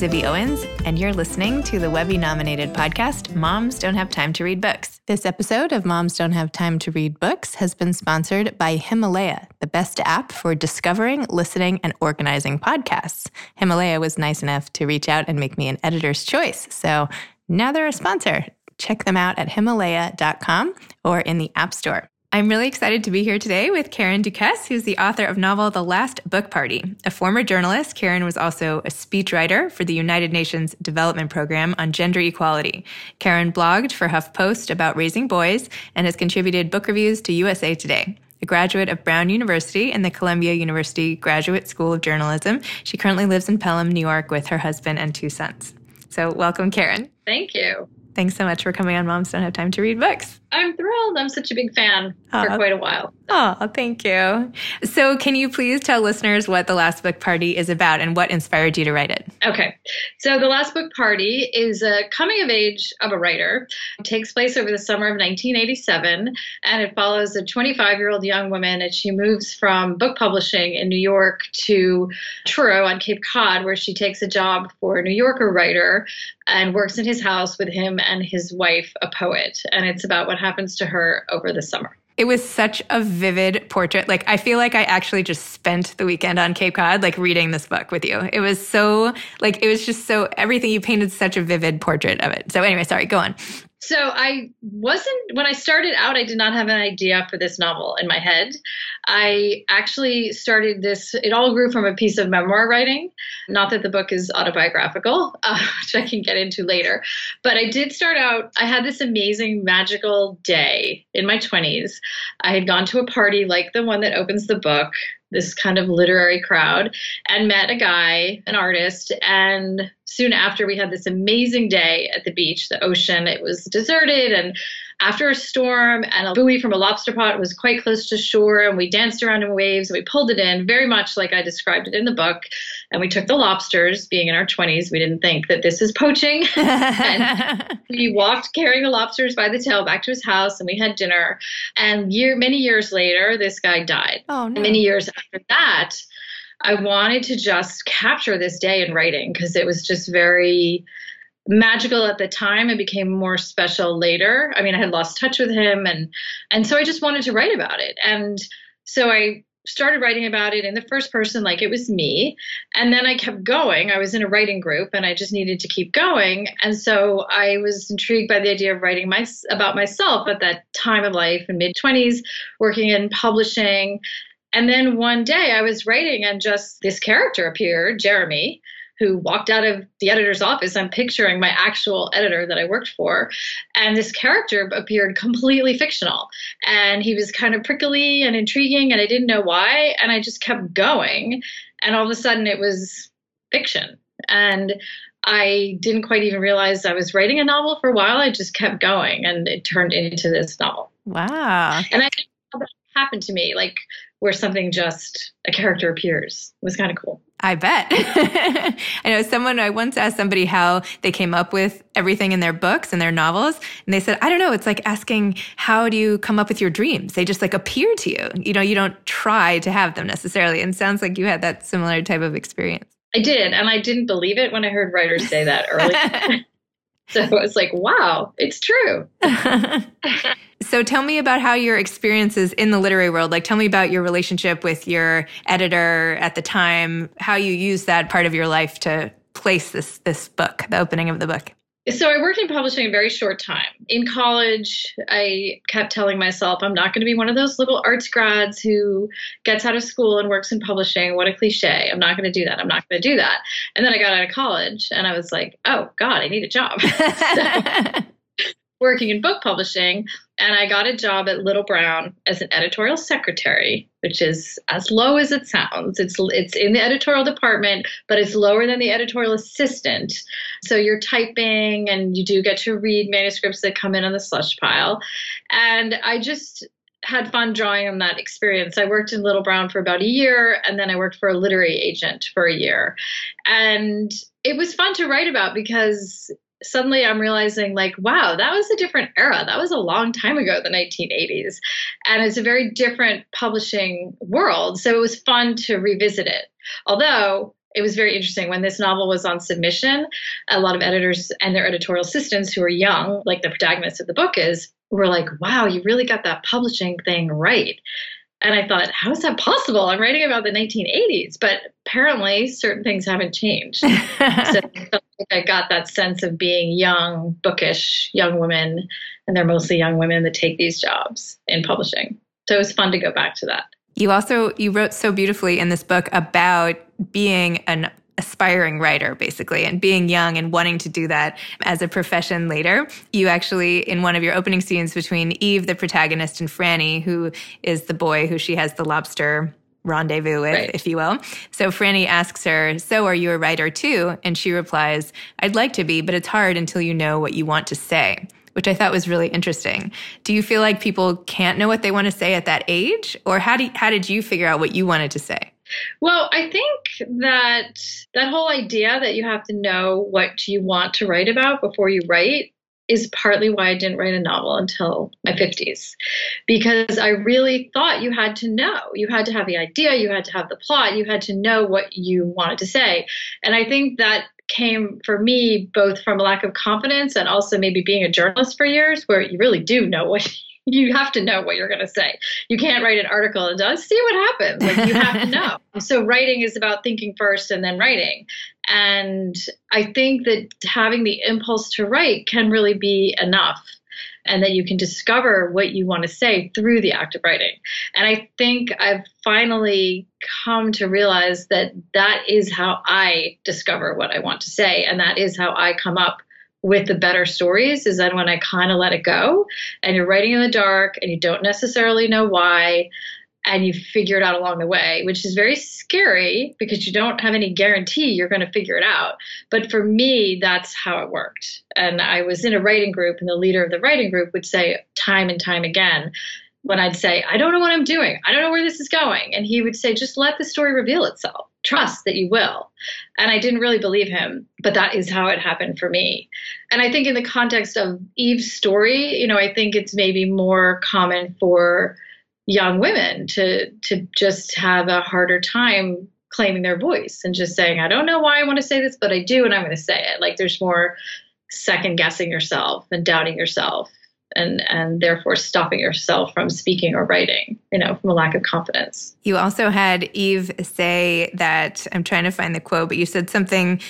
Zibby Owens, and you're listening to the Webby nominated podcast, Moms Don't Have Time to Read Books. This episode of Moms Don't Have Time to Read Books has been sponsored by Himalaya, the best app for discovering, listening, and organizing podcasts. Himalaya was nice enough to reach out and make me an editor's choice. So now they're a sponsor. Check them out at Himalaya.com or in the App Store. I'm really excited to be here today with Karen Dukess, who's the author of novel The Last Book Party. A former journalist, Karen was also a speechwriter for the United Nations Development Program on Gender Equality. Karen blogged for HuffPost about raising boys and has contributed book reviews to USA Today. A graduate of Brown University and the Columbia University Graduate School of Journalism, she currently lives in Pelham, New York with her husband and two sons. So, welcome, Karen. Thank you. Thanks so much for coming on Moms Don't Have Time to Read Books. I'm thrilled. I'm such a big fan for quite a while. Oh, thank you. So, can you please tell listeners what The Last Book Party is about and what inspired you to write it? Okay. So, The Last Book Party is a coming of age of a writer. It takes place over the summer of 1987, and it follows a 25 year old young woman as she moves from book publishing in New York to Truro on Cape Cod, where she takes a job for a New Yorker writer and works in his house with him and his wife, a poet. And it's about what happens to her over the summer. It was such a vivid portrait. Like, I feel like I actually just spent the weekend on Cape Cod, like reading this book with you. It was so, like, it was just so, everything you painted such a vivid portrait of it. So, anyway, sorry, go on. So I wasn't when I started out I did not have an idea for this novel in my head. I actually started this it all grew from a piece of memoir writing. Not that the book is autobiographical, uh, which I can get into later, but I did start out I had this amazing magical day in my 20s. I had gone to a party like the one that opens the book this kind of literary crowd and met a guy, an artist. And soon after, we had this amazing day at the beach, the ocean. It was deserted and after a storm and a buoy from a lobster pot was quite close to shore and we danced around in waves and we pulled it in very much like i described it in the book and we took the lobsters being in our 20s we didn't think that this is poaching. And we walked carrying the lobsters by the tail back to his house and we had dinner. And year many years later this guy died. Oh, no. many years after that i wanted to just capture this day in writing because it was just very magical at the time. It became more special later. I mean, I had lost touch with him and and so I just wanted to write about it. And so I started writing about it in the first person like it was me and then i kept going i was in a writing group and i just needed to keep going and so i was intrigued by the idea of writing my, about myself at that time of life in mid 20s working in publishing and then one day i was writing and just this character appeared jeremy who walked out of the editor's office. I'm picturing my actual editor that I worked for. And this character appeared completely fictional. And he was kind of prickly and intriguing, and I didn't know why. And I just kept going. And all of a sudden, it was fiction. And I didn't quite even realize I was writing a novel for a while. I just kept going, and it turned into this novel. Wow. And I didn't know that happened to me. Like, where something just a character appears it was kind of cool I bet. I know someone, I once asked somebody how they came up with everything in their books and their novels. And they said, I don't know. It's like asking, how do you come up with your dreams? They just like appear to you. You know, you don't try to have them necessarily. And sounds like you had that similar type of experience. I did. And I didn't believe it when I heard writers say that early. so it's like, wow, it's true. So tell me about how your experiences in the literary world, like tell me about your relationship with your editor at the time, how you used that part of your life to place this this book, the opening of the book. So I worked in publishing a very short time. In college, I kept telling myself I'm not going to be one of those little arts grads who gets out of school and works in publishing. What a cliche. I'm not going to do that. I'm not going to do that. And then I got out of college and I was like, "Oh god, I need a job." so, working in book publishing and I got a job at Little Brown as an editorial secretary, which is as low as it sounds. It's it's in the editorial department, but it's lower than the editorial assistant. So you're typing and you do get to read manuscripts that come in on the slush pile. And I just had fun drawing on that experience. I worked in Little Brown for about a year and then I worked for a literary agent for a year. And it was fun to write about because suddenly I'm realizing, like, wow, that was a different era. That was a long time ago, the 1980s. And it's a very different publishing world. So it was fun to revisit it. Although it was very interesting when this novel was on submission a lot of editors and their editorial assistants who are young like the protagonist of the book is were like wow you really got that publishing thing right and i thought how is that possible? I'm writing about the 1980s but apparently certain things haven't changed. So I got that sense of being young bookish young women and they're mostly young women that take these jobs in publishing. So it was fun to go back to that. You also you wrote so beautifully in this book about being an aspiring writer basically and being young and wanting to do that as a profession later you actually in one of your opening scenes between eve the protagonist and franny who is the boy who she has the lobster rendezvous with right. if you will so franny asks her so are you a writer too and she replies i'd like to be but it's hard until you know what you want to say which I thought was really interesting. Do you feel like people can't know what they want to say at that age? Or how, do how did you figure out what you wanted to say? Well, I think that that whole idea that you have to know what you want to write about before you write is partly why I didn't write a novel until my 50s. Because I really thought you had to know. You had to have the idea, you had to have the plot, you had to know what you wanted to say. And I think that came for me both from a lack of confidence and also maybe being a journalist for years where you really do know what you have to know what you're going to say. You can't write an article and just see what happens. Like you have to know. so writing is about thinking first and then writing. And I think that having the impulse to write can really be enough and that you can discover what you want to say through the act of writing. And I think I've finally come to realize that that is how I discover what I want to say, and that is how I come up with the better stories is then when I kind of let it go and you're writing in the dark and you don't necessarily know why and you figure it out along the way, which is very scary because you don't have any guarantee you're going to figure it out. But for me, that's how it worked. And I was in a writing group, and the leader of the writing group would say time and time again, when I'd say, I don't know what I'm doing, I don't know where this is going. And he would say, just let the story reveal itself. Trust that you will. And I didn't really believe him, but that is how it happened for me. And I think in the context of Eve's story, you know, I think it's maybe more common for young women to to just have a harder time claiming their voice and just saying, I don't know why I want to say this, but I do, and I'm going to say it. Like there's more second guessing yourself and doubting yourself and and therefore stopping yourself from speaking or writing you know from a lack of confidence you also had eve say that i'm trying to find the quote but you said something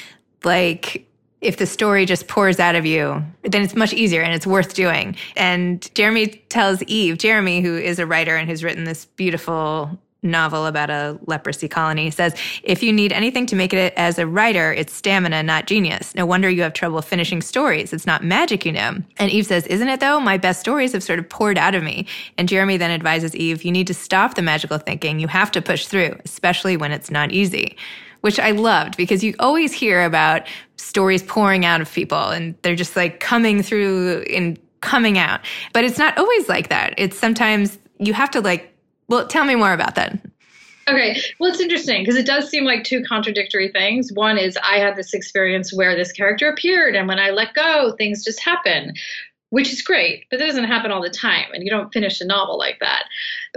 like if the story just pours out of you, then it's much easier and it's worth doing. And Jeremy tells Eve, Jeremy, who is a writer and who's written this beautiful novel about a leprosy colony, says, If you need anything to make it as a writer, it's stamina, not genius. No wonder you have trouble finishing stories. It's not magic, you know. And Eve says, Isn't it though? My best stories have sort of poured out of me. And Jeremy then advises Eve, You need to stop the magical thinking. You have to push through, especially when it's not easy which I loved because you always hear about stories pouring out of people and they're just like coming through and coming out. But it's not always like that. It's sometimes you have to like, well, tell me more about that. Okay. Well, it's interesting because it does seem like two contradictory things. One is I had this experience where this character appeared, and when I let go, things just happen which is great, but that doesn't happen all the time, and you don't finish a novel like that.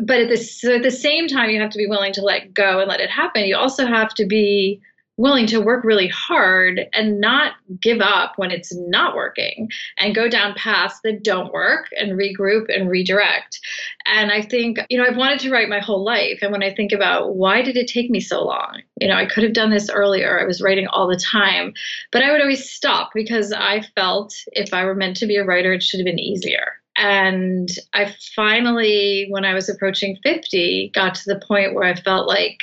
But at the, so at the same time, you have to be willing to let go and let it happen. You also have to be willing to work really hard and not give up when it's not working and go down paths that don't work and regroup and redirect. And I think, you know, I've wanted to write my whole life. And when I think about why did it take me so long? You know, I could have done this earlier. I was writing all the time, but I would always stop because I felt if I were meant to be a writer, it should have been easier. And I finally, when I was approaching 50, got to the point where I felt like,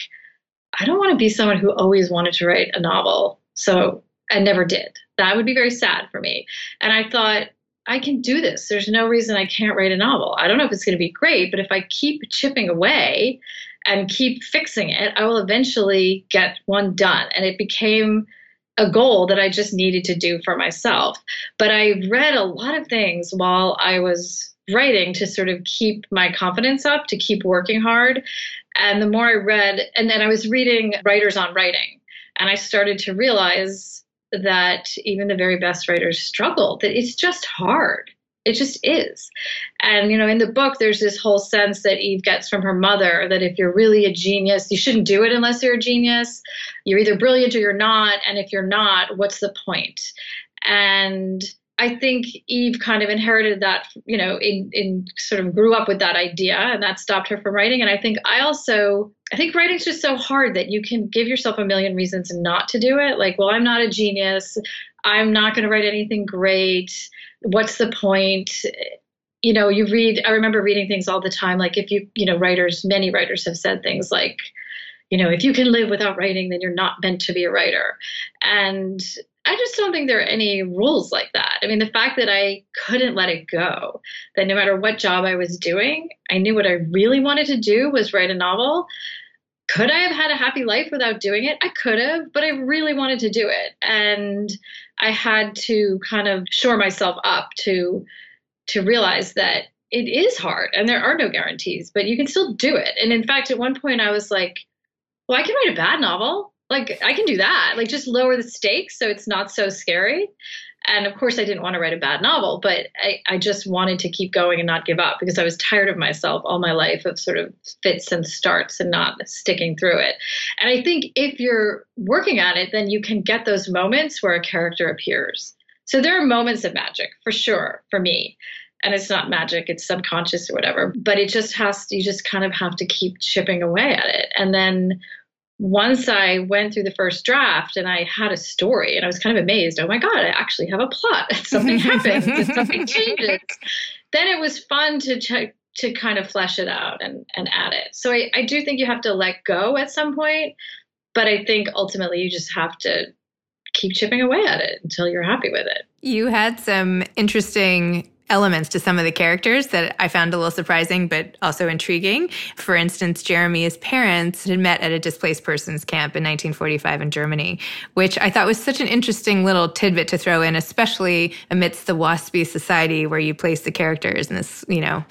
I don't want to be someone who always wanted to write a novel. So I never did. That would be very sad for me. And I thought, I can do this. There's no reason I can't write a novel. I don't know if it's going to be great, but if I keep chipping away and keep fixing it, I will eventually get one done. And it became a goal that I just needed to do for myself. But I read a lot of things while I was writing to sort of keep my confidence up, to keep working hard. And the more I read, and then I was reading writers on writing, and I started to realize that even the very best writers struggle, that it's just hard. It just is. And, you know, in the book, there's this whole sense that Eve gets from her mother that if you're really a genius, you shouldn't do it unless you're a genius. You're either brilliant or you're not. And if you're not, what's the point? And I think Eve kind of inherited that, you know, in, in sort of grew up with that idea and that stopped her from writing. And I think I also, I think writing's just so hard that you can give yourself a million reasons not to do it. Like, well, I'm not a genius. I'm not going to write anything great. What's the point? You know, you read, I remember reading things all the time. Like, if you, you know, writers, many writers have said things like, you know, if you can live without writing, then you're not meant to be a writer. And I just don't think there are any rules like that. I mean, the fact that I couldn't let it go, that no matter what job I was doing, I knew what I really wanted to do was write a novel. Could I have had a happy life without doing it? I could have, but I really wanted to do it. And I had to kind of shore myself up to to realize that it is hard and there are no guarantees, but you can still do it. And in fact, at one point I was like, well, I can write a bad novel like I can do that. Like just lower the stakes so it's not so scary. And of course, I didn't want to write a bad novel, but I, I just wanted to keep going and not give up because I was tired of myself all my life of sort of fits and starts and not sticking through it. And I think if you're working at it, then you can get those moments where a character appears. So there are moments of magic for sure for me. And it's not magic, it's subconscious or whatever, but it just has to, you just kind of have to keep chipping away at it. And then once I went through the first draft and I had a story and I was kind of amazed, oh my God, I actually have a plot. Something happens, something changes. Then it was fun to check to kind of flesh it out and, and add it. So I, I do think you have to let go at some point, but I think ultimately you just have to keep chipping away at it until you're happy with it. You had some interesting elements to some of the characters that I found a little surprising, but also intriguing. For instance, Jeremy's parents had met at a displaced persons camp in 1945 in Germany, which I thought was such an interesting little tidbit to throw in, especially amidst the waspy society where you place the characters in this, you know,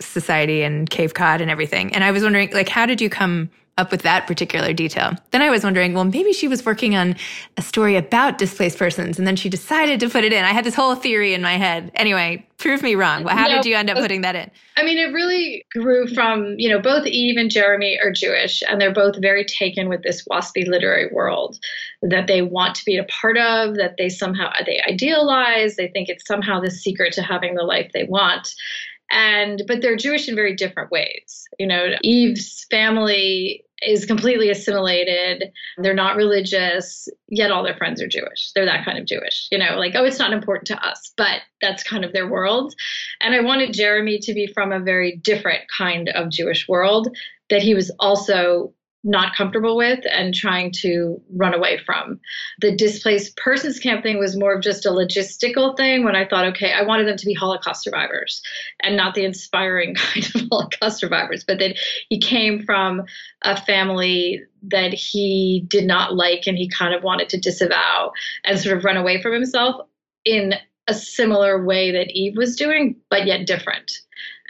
society and Cape Cod and everything. And I was wondering, like, how did you come up with that particular detail. Then I was wondering, well, maybe she was working on a story about displaced persons and then she decided to put it in. I had this whole theory in my head. Anyway, prove me wrong. How no, did you end up putting that in? I mean, it really grew from, you know, both Eve and Jeremy are Jewish and they're both very taken with this waspy literary world that they want to be a part of, that they somehow they idealize, they think it's somehow the secret to having the life they want and but they're jewish in very different ways you know eve's family is completely assimilated. They're not religious, yet all their friends are Jewish. They're that kind of Jewish, you know, like, oh, it's not important to us, but that's kind of their world. And I wanted Jeremy to be from a very different kind of Jewish world that he was also not comfortable with and trying to run away from. The displaced persons camp thing was more of just a logistical thing when I thought, okay, I wanted them to be Holocaust survivors and not the inspiring kind of Holocaust survivors, but that he came from a family that he did not like and he kind of wanted to disavow and sort of run away from himself in a similar way that Eve was doing, but yet different.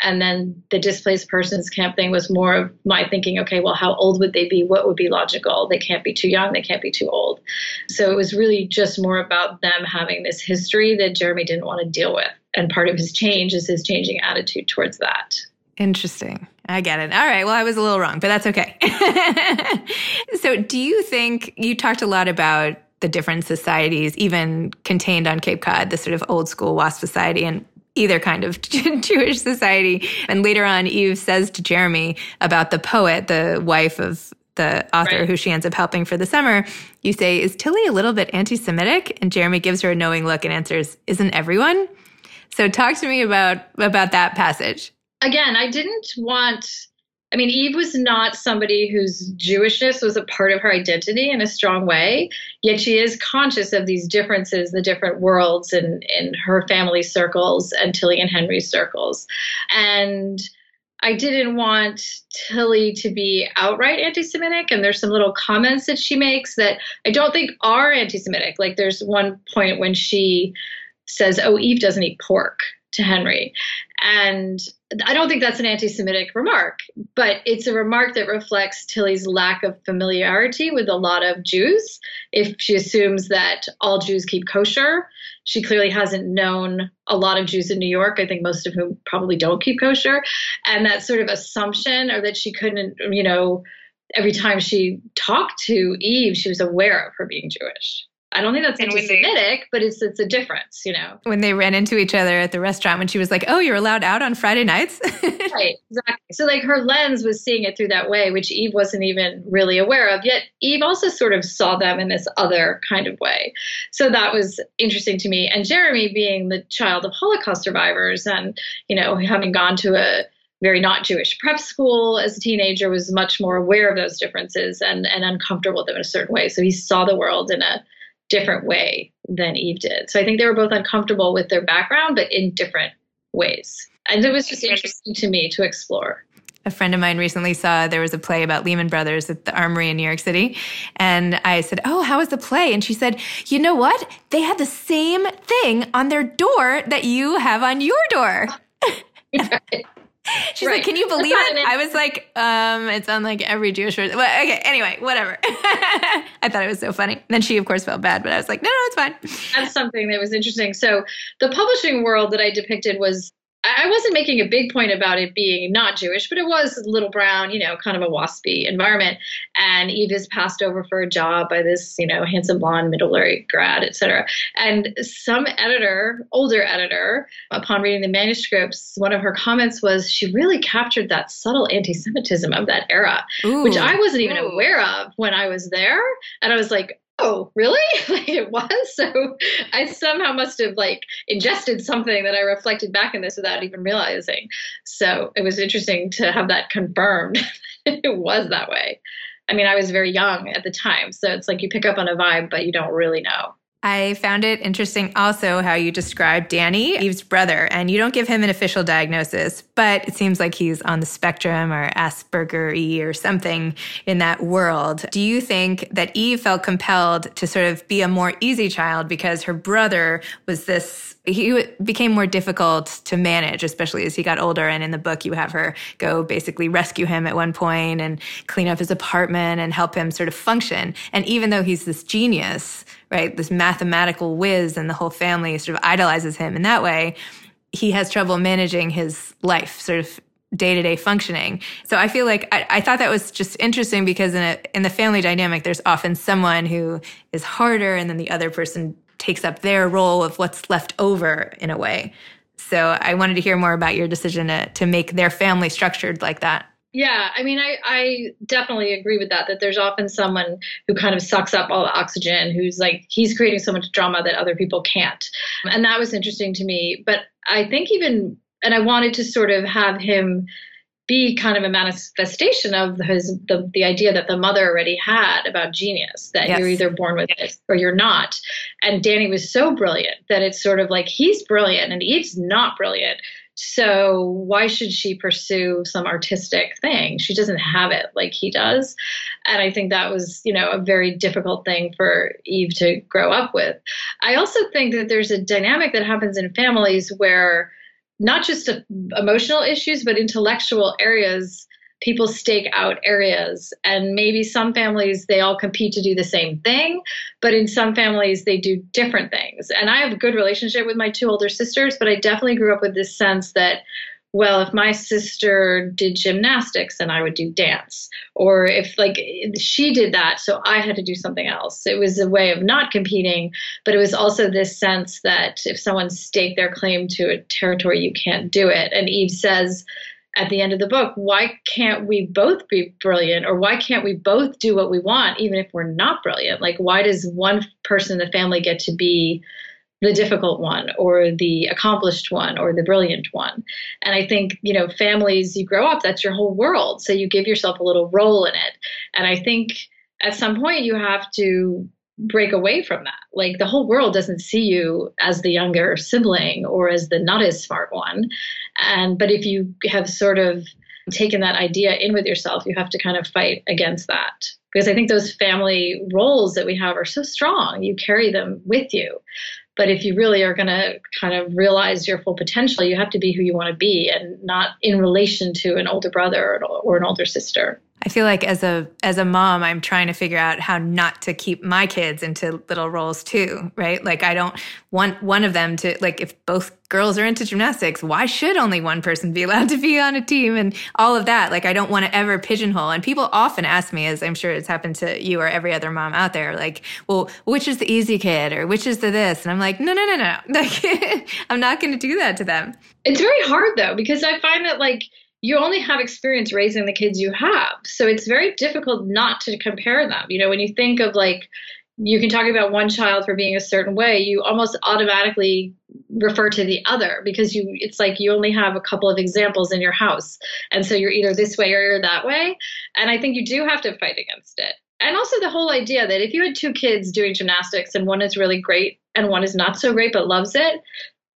And then the displaced persons camp thing was more of my thinking, okay, well, how old would they be? What would be logical? They can't be too young, they can't be too old. So it was really just more about them having this history that Jeremy didn't want to deal with. And part of his change is his changing attitude towards that. Interesting. I get it. All right. Well, I was a little wrong, but that's okay. so, do you think you talked a lot about the different societies, even contained on Cape Cod, the sort of old school WASP society and either kind of Jewish society. And later on, Eve says to Jeremy about the poet, the wife of the author right. who she ends up helping for the summer, you say, Is Tilly a little bit anti Semitic? And Jeremy gives her a knowing look and answers, Isn't everyone? So talk to me about about that passage. Again, I didn't want I mean, Eve was not somebody whose Jewishness was a part of her identity in a strong way, yet she is conscious of these differences, the different worlds in, in her family circles and Tilly and Henry's circles. And I didn't want Tilly to be outright anti Semitic, and there's some little comments that she makes that I don't think are anti Semitic. Like, there's one point when she says, Oh, Eve doesn't eat pork to Henry. And I don't think that's an anti Semitic remark, but it's a remark that reflects Tilly's lack of familiarity with a lot of Jews. If she assumes that all Jews keep kosher, she clearly hasn't known a lot of Jews in New York. I think most of whom probably don't keep kosher. And that sort of assumption, or that she couldn't, you know, every time she talked to Eve, she was aware of her being Jewish. I don't think that's anti-Semitic, but it's it's a difference, you know. When they ran into each other at the restaurant, when she was like, "Oh, you're allowed out on Friday nights," right? Exactly. So like her lens was seeing it through that way, which Eve wasn't even really aware of. Yet Eve also sort of saw them in this other kind of way. So that was interesting to me. And Jeremy, being the child of Holocaust survivors, and you know having gone to a very not Jewish prep school as a teenager, was much more aware of those differences and and uncomfortable with them in a certain way. So he saw the world in a different way than Eve did. So I think they were both uncomfortable with their background, but in different ways. And it was just interesting to me to explore. A friend of mine recently saw there was a play about Lehman Brothers at the Armory in New York City. And I said, Oh, how was the play? And she said, You know what? They had the same thing on their door that you have on your door. right. She's right. like, "Can you believe it?" I was like, um, "It's on like every Jewish person." Well, okay, anyway, whatever. I thought it was so funny. then she, of course, felt bad, but I was like, "No, no, it's fine." That's something that was interesting. So the publishing world that I depicted was I wasn't making a big point about it being not Jewish, but it was Little Brown, you know, kind of a waspy environment. And Eve is passed over for a job by this, you know, handsome blonde middle grad, et cetera. And some editor, older editor, upon reading the manuscripts, one of her comments was she really captured that subtle anti-Semitism of that era, Ooh. which I wasn't even Ooh. aware of when I was there. And I was like, oh really? Like it was? So i somehow must have like ingested something that i reflected back in this without even realizing. So it was interesting to have that confirmed it was that way. I mean i was very young at the time so it's like you pick up on a vibe but you don't really know I found it interesting also how you described Danny, Eve's brother, and you don't give him an official diagnosis, but it seems like he's on the spectrum or Asperger y or something in that world. Do you think that Eve felt compelled to sort of be a more easy child because her brother was this he became more difficult to manage, especially as he got older. And in the book, you have her go basically rescue him at one point and clean up his apartment and help him sort of function. And even though he's this genius, right, this mathematical whiz, and the whole family sort of idolizes him in that way, he has trouble managing his life, sort of day to day functioning. So I feel like I, I, thought that was just interesting because in a in the family dynamic, there's often someone who is harder, and then the other person takes up their role of what's left over in a way. So I wanted to hear more about your decision to, to make their family structured like that. Yeah, I mean, I, I definitely agree with that. That there's often someone who kind of sucks up all the oxygen, who's like, he's creating so much drama that other people can't. And that was interesting to me. But I think even, and I wanted to sort of have him be kind of a manifestation of his the, the idea that the mother already had about genius that yes. you're either born with it or you're not. And danny was so brilliant that it's sort of like he's brilliant and eve's not brilliant. So why should she pursue some artistic thing? She doesn't have it like he does. And i think that was you know a very difficult thing for eve to grow up with. I also think that there's a dynamic that happens in families where not just emotional issues, but intellectual areas. People stake out areas, and maybe some families they all compete to do the same thing, but in some families they do different things. And I have a good relationship with my two older sisters, but I definitely grew up with this sense that well, if my sister did gymnastics, then I would do dance. Or if like she did that, so I had to do something else. It was a way of not competing, but it was also this sense that if someone staked their claim to a territory, you can't do it. And Eve says at the end of the book, why can't we both be brilliant? Or why can't we both do what we want, even if we're not brilliant? Like, why does one person in the family get to be the difficult one or the accomplished one or the brilliant one. And I think, you know, families, you grow up, that's your whole world. So you give yourself a little role in it. And I think at some point you have to break away from that. Like the whole world doesn't see you as the younger sibling or as the not as smart one. And but if you have sort of taken that idea in with yourself, you have to kind of fight against that. Because I think those family roles that we have are so strong. You carry them with you. But if you really are going to kind of realize your full potential, you have to be who you want to be and not in relation to an older brother or an older sister. I feel like as a as a mom, I'm trying to figure out how not to keep my kids into little roles too, right? Like I don't want one of them to like if both girls are into gymnastics, why should only one person be allowed to be on a team and all of that? Like I don't want to ever pigeonhole. And people often ask me, as I'm sure it's happened to you or every other mom out there, like, well, which is the easy kid or which is the this? And I'm like, no, no, no, no. Like I'm not going to do that to them. It's very hard though because I find that like you only have experience raising the kids you have. So it's very difficult not to compare them. You know, when you think of like, you can talk about one child for being a certain way, you almost automatically refer to the other because you it's like you only have a couple of examples in your house. And so you're either this way or you're that way. And I think you do have to fight against it. And also the whole idea that if you had two kids doing gymnastics and one is really great and one is not so great but loves it,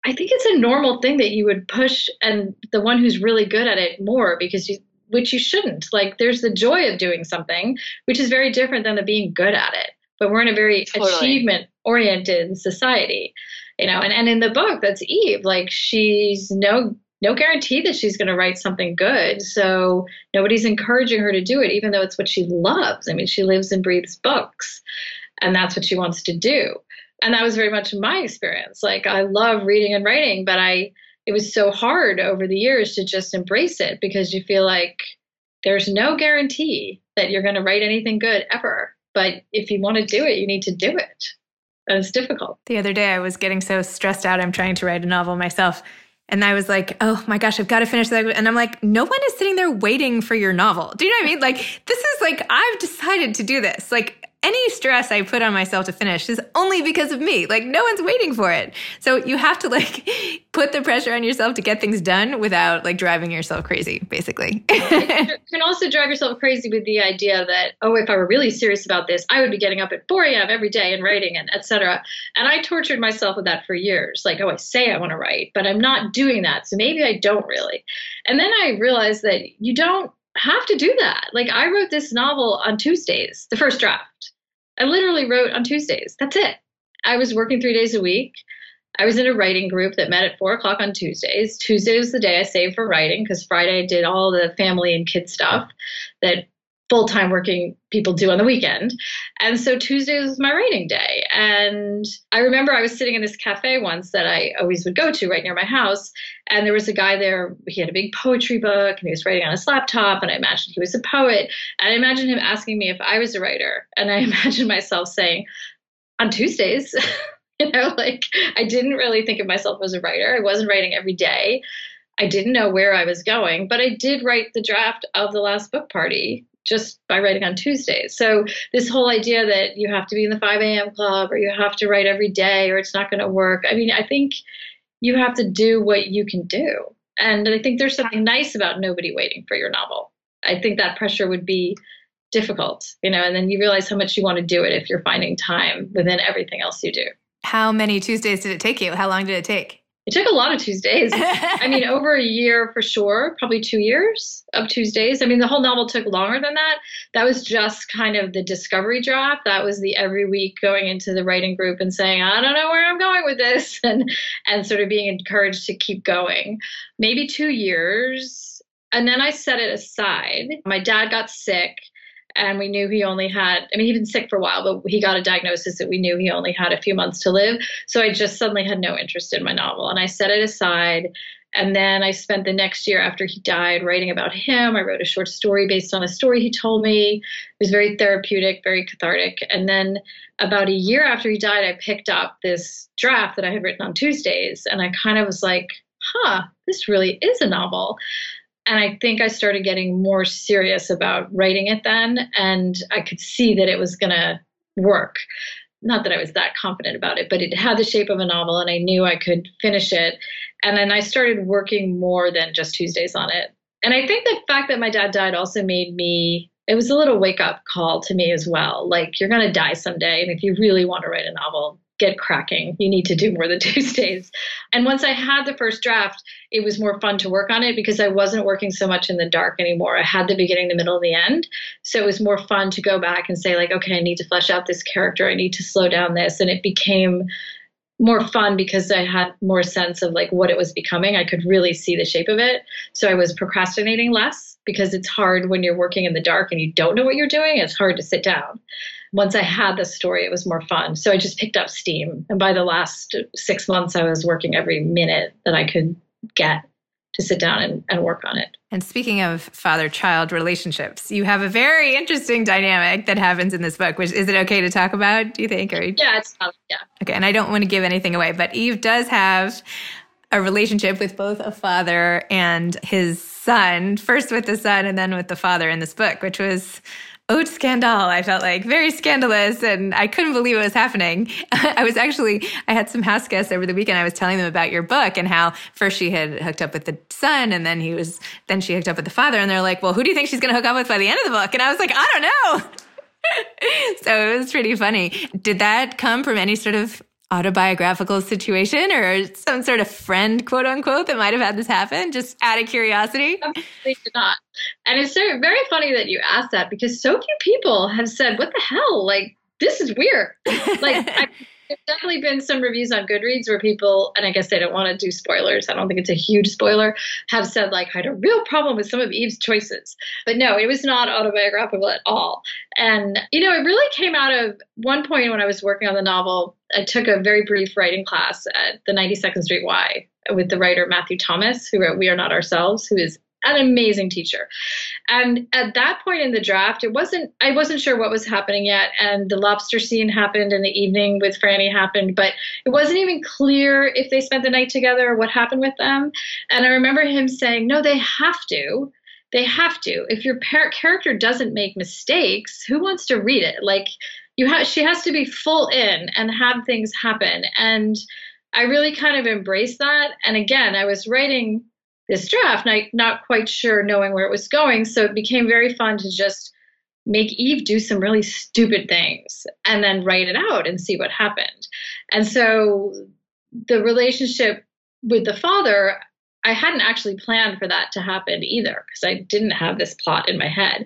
I think it's a normal thing that you would push and the one who's really good at it more because you which you shouldn't. Like there's the joy of doing something, which is very different than the being good at it. But we're in a very totally. achievement oriented society. You know, and, and in the book that's Eve, like she's no no guarantee that she's going to write something good. So nobody's encouraging her to do it, even though it's what she loves. I mean, she lives and breathes books, and that's what she wants to do and that was very much my experience like i love reading and writing but i it was so hard over the years to just embrace it because you feel like there's no guarantee that you're going to write anything good ever but if you want to do it you need to do it and it's difficult the other day i was getting so stressed out i'm trying to write a novel myself and I was like, oh my gosh, I've got to finish that. And I'm like, no one is sitting there waiting for your novel. Do you know what I mean? Like, this is like, I've decided to do this. Like, any stress I put on myself to finish is only because of me. Like no one's waiting for it. So you have to like put the pressure on yourself to get things done without like driving yourself crazy, basically. you can also drive yourself crazy with the idea that, oh, if I were really serious about this, I would be getting up at 4 a.m. every day and writing and etc. And I tortured myself with that for years. Like, oh, I say I want to write, but I'm not doing that. So maybe I don't really. And then I realized that you don't have to do that. Like I wrote this novel on Tuesdays, the first draft. I literally wrote on Tuesdays. That's it. I was working three days a week. I was in a writing group that met at four o'clock on Tuesdays. Tuesday was the day I saved for writing because Friday I did all the family and kid stuff that full time working people do on the weekend. And so Tuesday was my writing day. And I remember I was sitting in this cafe once that I always would go to right near my house. And there was a guy there, he had a big poetry book and he was writing on his laptop. And I imagined he was a poet. And I imagined him asking me if I was a writer. And I imagined myself saying, on Tuesdays, you know, like I didn't really think of myself as a writer. I wasn't writing every day. I didn't know where I was going, but I did write the draft of the last book party just by writing on Tuesdays. So this whole idea that you have to be in the 5 a.m. club or you have to write every day or it's not going to work. I mean, I think you have to do what you can do. And I think there's something nice about nobody waiting for your novel. I think that pressure would be difficult, you know, and then you realize how much you want to do it if you're finding time within everything else you do. How many Tuesdays did it take you? How long did it take? It took a lot of Tuesdays. I mean, over a year for sure, probably two years of Tuesdays. I mean, the whole novel took longer than that. That was just kind of the discovery draft. That was the every week going into the writing group and saying, I don't know where I'm going with this, and and sort of being encouraged to keep going. Maybe two years. And then I set it aside. My dad got sick and we knew he only had i mean he'd been sick for a while but he got a diagnosis that we knew he only had a few months to live. So i just suddenly had no interest in my novel. And i set it aside. And then i spent the next year after he died writing about him. I wrote a short story based on a story he told me. It was very therapeutic very cathartic. And then about a year after he died i picked up this draft that i had written on tuesdays. And i kind of was like huh this really is a novel and I think I started getting more serious about writing it then. And I could see that it was going to work. Not that I was that confident about it, but it had the shape of a novel and I knew I could finish it. And then I started working more than just Tuesdays on it. And I think the fact that my dad died also made me, it was a little wake up call to me as well. Like, you're going to die someday. And if you really want to write a novel, get cracking. You need to do more than Tuesdays. And once I had the first draft, it was more fun to work on it because I wasn't working so much in the dark anymore. I had the beginning, the middle, and the end. So it was more fun to go back and say, like, okay, I need to flesh out this character. I need to slow down this. And it became more fun because I had more sense of like what it was becoming. I could really see the shape of it. So I was procrastinating less because it's hard when you're working in the dark and you don't know what you're doing. It's hard to sit down. Once I had the story, it was more fun. So I just picked up steam. And by the last six months, I was working every minute that I could get to sit down and, and work on it. And speaking of father child relationships, you have a very interesting dynamic that happens in this book, which is it okay to talk about, do you think? Or Yeah, it's not, yeah. Okay, and I don't want to give anything away, but Eve does have a relationship with both a father and his son, first with the son and then with the father in this book, which was haute scandal. I felt like very scandalous and I couldn't believe it was happening. I was actually, I had some house guests over the weekend. I was telling them about your book and how first she had hooked up with the son and then he was, then she hooked up with the father. And they're like, well, who do you think she's going to hook up with by the end of the book? And I was like, I don't know. so it was pretty funny. Did that come from any sort of autobiographical situation or some sort of friend, quote unquote, that might have had this happen, just out of curiosity? Did not. And it's very, very funny that you asked that because so few people have said, What the hell? Like, this is weird. Like, I, there's definitely been some reviews on Goodreads where people, and I guess they don't want to do spoilers. I don't think it's a huge spoiler. Have said like I had a real problem with some of Eve's choices, but no, it was not autobiographical at all. And you know, it really came out of one point when I was working on the novel. I took a very brief writing class at the 92nd Street Y with the writer Matthew Thomas, who wrote We Are Not Ourselves, who is an amazing teacher. And at that point in the draft, it wasn't I wasn't sure what was happening yet. And the lobster scene happened in the evening with Franny happened, but it wasn't even clear if they spent the night together or what happened with them. And I remember him saying, No, they have to. They have to. If your par- character doesn't make mistakes, who wants to read it? Like you have she has to be full in and have things happen. And I really kind of embraced that. And again, I was writing this draft, not, not quite sure knowing where it was going. So it became very fun to just make Eve do some really stupid things and then write it out and see what happened. And so the relationship with the father, I hadn't actually planned for that to happen either because I didn't have this plot in my head.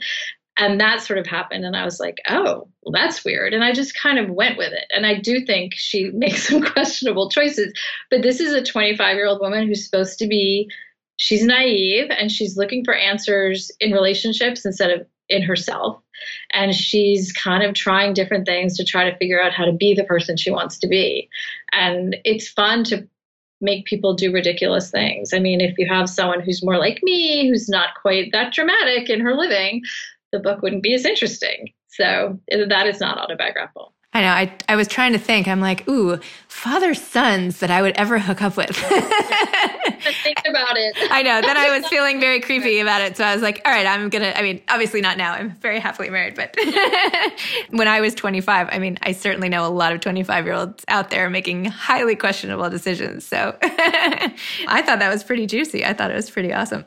And that sort of happened. And I was like, oh, well, that's weird. And I just kind of went with it. And I do think she makes some questionable choices. But this is a 25 year old woman who's supposed to be she's naive and she's looking for answers in relationships instead of in herself. And she's kind of trying different things to try to figure out how to be the person she wants to be. And it's fun to make people do ridiculous things. I mean, if you have someone who's more like me, who's not quite that dramatic in her living, the book wouldn't be as interesting. So that is not autobiographical. I know. I, I was trying to think. I'm like, ooh, father sons that I would ever hook up with. think about it. I know. Then I was feeling very creepy about it. So I was like, all right, I'm going to, I mean, obviously not now. I'm very happily married. But when I was 25, I mean, I certainly know a lot of 25 year olds out there making highly questionable decisions. So I thought that was pretty juicy. I thought it was pretty awesome.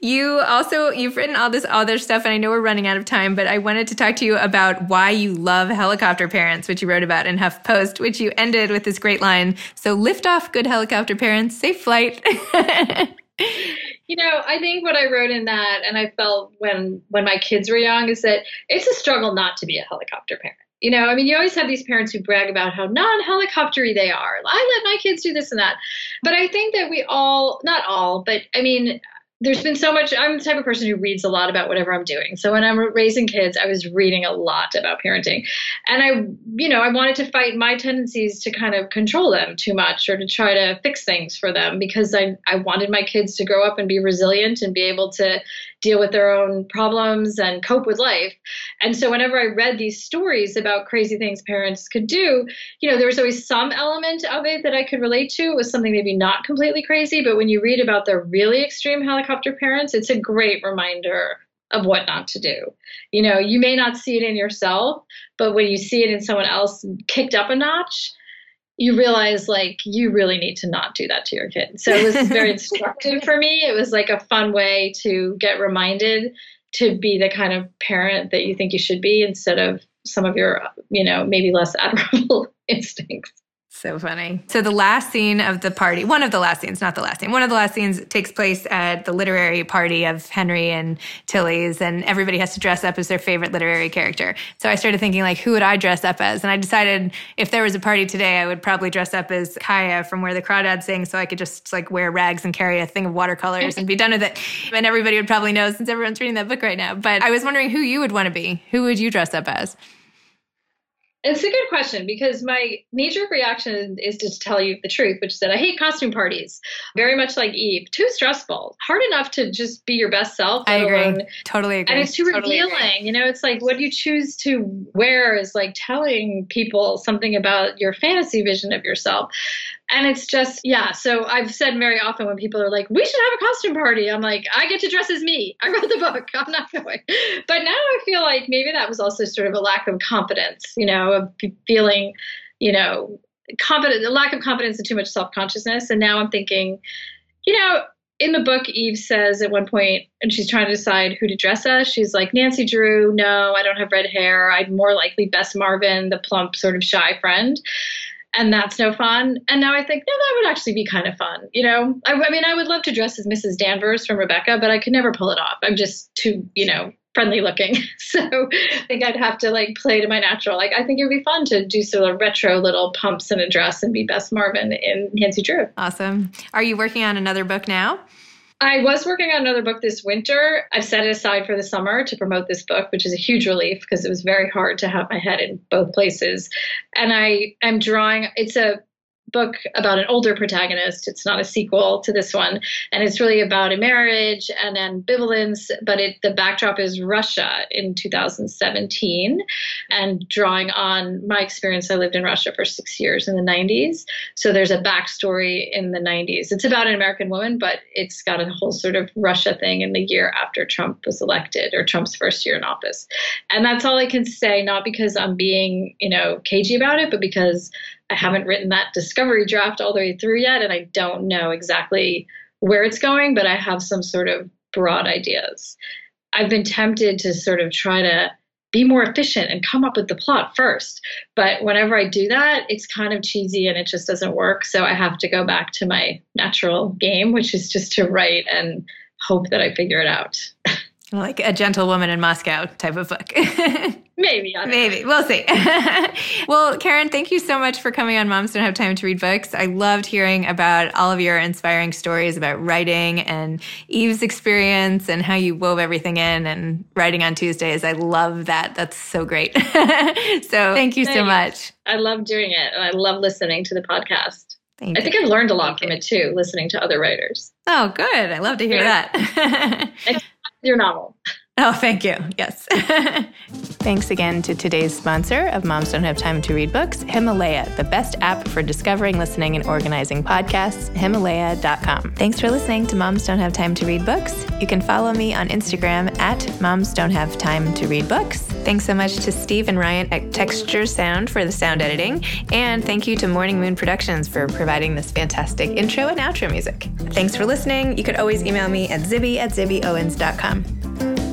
you also, you've written all this other stuff, and I know we're running out of time, but I wanted to talk to you about why you love helicopter parents, which you wrote about in HuffPost, which you ended with this great line So lift off, good helicopter parents, safe flight. you know, I think what I wrote in that, and I felt when when my kids were young, is that it's a struggle not to be a helicopter parent. You know, I mean, you always have these parents who brag about how non helicoptery they are. I let my kids do this and that. But I think that we all, not all, but I mean, there's been so much i'm the type of person who reads a lot about whatever i'm doing. So when i'm raising kids i was reading a lot about parenting. And i you know i wanted to fight my tendencies to kind of control them too much or to try to fix things for them because i i wanted my kids to grow up and be resilient and be able to deal with their own problems and cope with life. And so whenever I read these stories about crazy things parents could do, you know, there was always some element of it that I could relate to. It was something maybe not completely crazy, but when you read about the really extreme helicopter parents, it's a great reminder of what not to do. You know, you may not see it in yourself, but when you see it in someone else kicked up a notch, you realize like you really need to not do that to your kid. So it was very instructive for me. It was like a fun way to get reminded to be the kind of parent that you think you should be instead of some of your, you know, maybe less admirable instincts. So funny. So the last scene of the party, one of the last scenes, not the last scene, one of the last scenes takes place at the literary party of Henry and Tilly's, and everybody has to dress up as their favorite literary character. So I started thinking, like, who would I dress up as? And I decided if there was a party today, I would probably dress up as Kya from Where the Crawdads Sing, so I could just like wear rags and carry a thing of watercolors and be done with it. And everybody would probably know since everyone's reading that book right now. But I was wondering who you would want to be. Who would you dress up as? It's a good question because my knee jerk reaction is to tell you the truth, which is that I hate costume parties. Very much like Eve, too stressful. Hard enough to just be your best self. I agree. Alone. Totally agree. And it's too totally revealing. Agree. You know, it's like what you choose to wear is like telling people something about your fantasy vision of yourself. And it's just, yeah. So I've said very often when people are like, we should have a costume party, I'm like, I get to dress as me. I wrote the book. I'm not going. But now I feel like maybe that was also sort of a lack of confidence, you know, of feeling, you know, confident, a lack of confidence and too much self consciousness. And now I'm thinking, you know, in the book, Eve says at one point, and she's trying to decide who to dress as. She's like, Nancy Drew, no, I don't have red hair. I'm more likely Bess Marvin, the plump, sort of shy friend and that's no fun. And now I think, no, that would actually be kind of fun. You know, I, I, mean, I would love to dress as Mrs. Danvers from Rebecca, but I could never pull it off. I'm just too, you know, friendly looking. So I think I'd have to like play to my natural. Like, I think it would be fun to do sort of retro little pumps and a dress and be Bess Marvin in Nancy Drew. Awesome. Are you working on another book now? I was working on another book this winter. I've set it aside for the summer to promote this book, which is a huge relief because it was very hard to have my head in both places. And I am drawing, it's a book about an older protagonist. It's not a sequel to this one, and it's really about a marriage and ambivalence. But it, the backdrop is Russia in 2017, and drawing on my experience. I lived in Russia for six years in the 90s, so there's a backstory in the 90s. It's about an American woman, but it's got a whole sort of Russia thing in the year after Trump was elected or Trump's first year in office, and that's all I can say. Not because I'm being you know cagey about it, but because I haven't written that discovery draft all the way through yet, and I don't know exactly where it's going, but I have some sort of broad ideas. I've been tempted to sort of try to be more efficient and come up with the plot first. But whenever I do that, it's kind of cheesy and it just doesn't work. So I have to go back to my natural game, which is just to write and hope that I figure it out. Like a gentlewoman in Moscow type of book. Maybe. Maybe. We'll see. well, Karen, thank you so much for coming on Moms Don't Have Time to Read Books. I loved hearing about all of your inspiring stories about writing and Eve's experience and how you wove everything in and writing on Tuesdays. I love that. That's so great. so thank you so much. I love doing it. And I love listening to the podcast. Thank I think I've learned a lot from it too, listening to other writers. Oh, good. I love to hear yeah. that. your novel. Oh, thank you. Yes. Thanks again to today's sponsor of Moms Don't Have Time to Read Books, Himalaya, the best app for discovering, listening, and organizing podcasts, Himalaya.com. Thanks for listening to Moms Don't Have Time to Read Books. You can follow me on Instagram at Moms Don't Have Time to Read Books. Thanks so much to Steve and Ryan at Texture Sound for the sound editing. And thank you to Morning Moon Productions for providing this fantastic intro and outro music. Thanks for listening. You could always email me at zibby at zibbyowens.com.